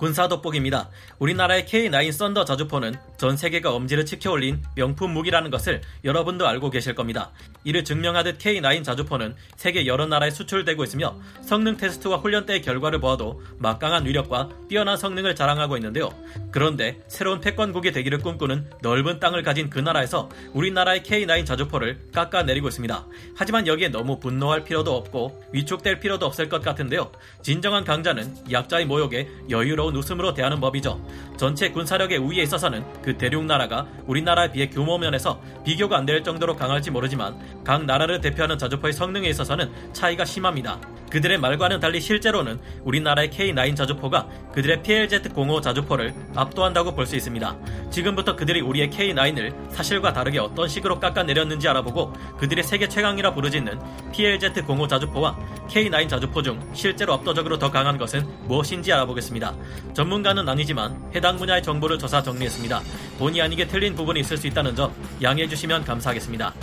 군사 돋보기입니다. 우리나라의 K9 썬더 자주포는 전 세계가 엄지를 치켜올린 명품 무기라는 것을 여러분도 알고 계실 겁니다. 이를 증명하듯 K9 자주포는 세계 여러 나라에 수출되고 있으며 성능 테스트와 훈련 때의 결과를 보아도 막강한 위력과 뛰어난 성능을 자랑하고 있는데요. 그런데 새로운 패권국이 되기를 꿈꾸는 넓은 땅을 가진 그 나라에서 우리나라의 K9 자주포를 깎아내리고 있습니다. 하지만 여기에 너무 분노할 필요도 없고 위축될 필요도 없을 것 같은데요. 진정한 강자는 약자의 모욕에 여유로운 웃음으로 대하는 법이죠. 전체 군사력의 우위에 있어서는 그 대륙 나라가 우리나라에 비해 규모 면에서 비교가 안 될 정도로 강할지 모르지만 각 나라를 대표하는 자주포의 성능에 있어서는 차이가 심합니다. 그들의 말과는 달리 실제로는 우리나라의 K9 자주포가 그들의 PLZ-05 자주포를 압도한다고 볼 수 있습니다. 지금부터 그들이 우리의 K9을 사실과 다르게 어떤 식으로 깎아내렸는지 알아보고 그들의 세계 최강이라 부르짖는 PLZ-05 자주포와 K9 자주포 중 실제로 압도적으로 더 강한 것은 무엇인지 알아보겠습니다. 전문가는 아니지만 해당 분야의 정보를 조사 정리했습니다. 본의 아니게 틀린 부분이 있을 수 있다는 점 양해해 주시면 감사하겠습니다.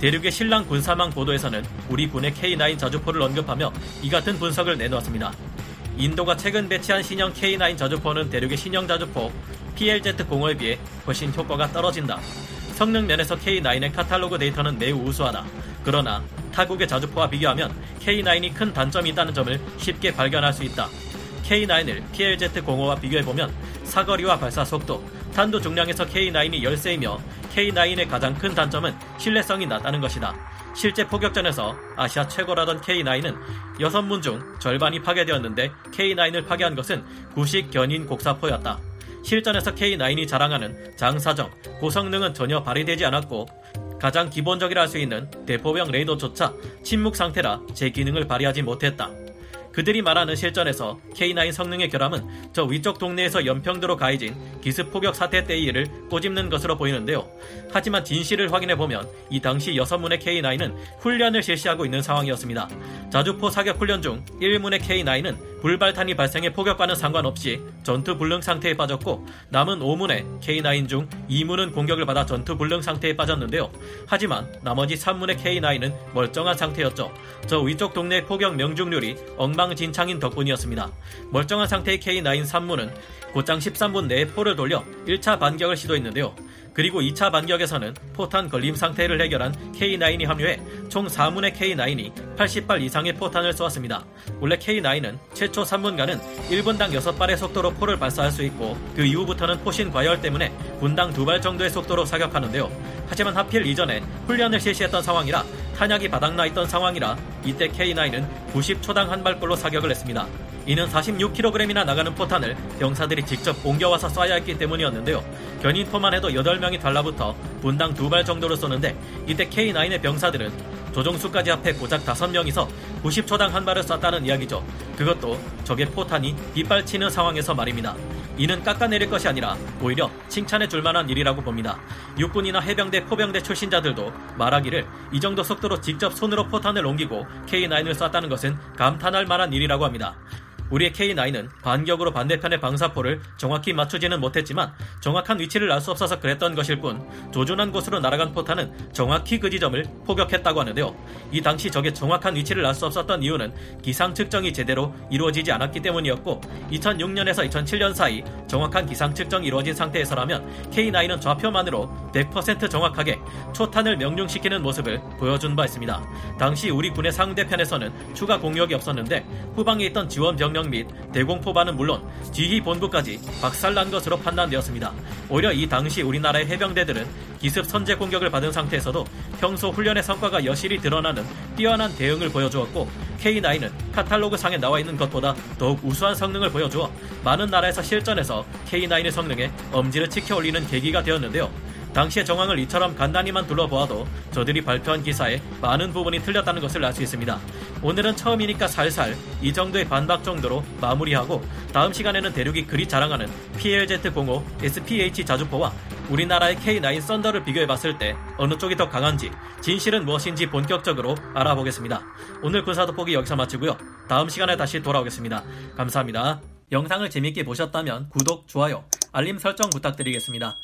대륙의 신랑 군사망 보도에서는 우리 군의 K9 자주포를 언급하며 이 같은 분석을 내놓았습니다. 인도가 최근 배치한 신형 K9 자주포는 대륙의 신형 자주포 PLZ-05에 비해 훨씬 효과가 떨어진다. 성능 면에서 K9의 카탈로그 데이터는 매우 우수하다. 그러나 타국의 자주포와 비교하면 K9이 큰 단점이 있다는 점을 쉽게 발견할 수 있다. K9을 PLZ-05와 비교해보면 사거리와 발사 속도, 탄도 중량에서 K9이 열세이며 K9의 가장 큰 단점은 신뢰성이 낮다는 것이다. 실제 포격전에서 아시아 최고라던 K9은 6문 중 절반이 파괴되었는데 K9을 파괴한 것은 구식 견인 곡사포였다. 실전에서 K9이 자랑하는 장사정, 고성능은 전혀 발휘되지 않았고 가장 기본적이라 할 수 있는 대포병 레이더조차 침묵 상태라 제 기능을 발휘하지 못했다. 그들이 말하는 실전에서 K9 성능의 결함은 저 위쪽 동네에서 연평도로 가해진 기습 포격 사태 때의 일을 꼬집는 것으로 보이는데요. 하지만 진실을 확인해보면 이 당시 6문의 K9은 훈련을 실시하고 있는 상황이었습니다. 자주포 사격 훈련 중 1문의 K9은 불발탄이 발생해 포격과는 상관없이 전투 불능 상태에 빠졌고 남은 5문의 K9 중 2문은 공격을 받아 전투 불능 상태에 빠졌는데요. 하지만 나머지 3문의 K9은 멀쩡한 상태였죠. 저 위쪽 동네 포격 명중률이 엉망진창인 덕분이었습니다. 멀쩡한 상태의 K9 3문은 곧장 13분 내에 포를 돌려 1차 반격을 시도했는데요. 그리고 2차 반격에서는 포탄 걸림 상태를 해결한 K9이 합류해 총 4문의 K9이 80발 이상의 포탄을 쏘았습니다. 원래 K9은 최초 3분간은 1분당 6발의 속도로 포를 발사할 수 있고 그 이후부터는 포신 과열 때문에 분당 2발 정도의 속도로 사격하는데요. 하지만 하필 이전에 훈련을 실시했던 상황이라 탄약이 바닥나 있던 상황이라 이때 K9은 90초당 한 발꼴로 사격을 했습니다. 이는 46kg이나 나가는 포탄을 병사들이 직접 옮겨와서 쏴야 했기 때문이었는데요. 견인포만 해도 8명이 달라붙어 분당 2발 정도로 쏘는데 이때 K9의 병사들은 조종수까지 합해 고작 5명이서 90초당 한 발을 쐈다는 이야기죠. 그것도 적의 포탄이 빗발치는 상황에서 말입니다. 이는 깎아내릴 것이 아니라 오히려 칭찬해 줄 만한 일이라고 봅니다. 육군이나 해병대, 포병대 출신자들도 말하기를 이 정도 속도로 직접 손으로 포탄을 옮기고 K9을 쐈다는 것은 감탄할 만한 일이라고 합니다. 우리의 K9은 반격으로 반대편의 방사포를 정확히 맞추지는 못했지만 정확한 위치를 알 수 없어서 그랬던 것일 뿐 조준한 곳으로 날아간 포탄은 정확히 그 지점을 포격했다고 하는데요. 이 당시 적의 정확한 위치를 알 수 없었던 이유는 기상 측정이 제대로 이루어지지 않았기 때문이었고 2006년에서 2007년 사이 정확한 기상 측정이 이루어진 상태에서라면 K9은 좌표만으로 100% 정확하게 초탄을 명중시키는 모습을 보여준 바 있습니다. 당시 우리 군의 상대편에서는 추가 공격이 없었는데 후방에 있던 지원 병력 및 대공포반은 물론 지휘 본부까지 박살난 것으로 판단되었습니다. 오히려 이 당시 우리나라의 해병대들은 기습 선제 공격을 받은 상태에서도 평소 훈련의 성과가 여실히 드러나는 뛰어난 대응을 보여주었고 K9은 카탈로그 상에 나와 있는 것보다 더욱 우수한 성능을 보여주어 많은 나라에서 실전에서 K9의 성능에 엄지를 치켜 올리는 계기가 되었는데요. 당시의 정황을 이처럼 간단히만 둘러보아도 저들이 발표한 기사에 많은 부분이 틀렸다는 것을 알 수 있습니다. 오늘은 처음이니까 살살 이 정도의 반박 정도로 마무리하고 다음 시간에는 대륙이 그리 자랑하는 PLZ-05 SPH 자주포와 우리나라의 K9 썬더를 비교해봤을 때 어느 쪽이 더 강한지 진실은 무엇인지 본격적으로 알아보겠습니다. 오늘 군사 돋보기 여기서 마치고요. 다음 시간에 다시 돌아오겠습니다. 감사합니다. 영상을 재밌게 보셨다면 구독, 좋아요, 알림 설정 부탁드리겠습니다.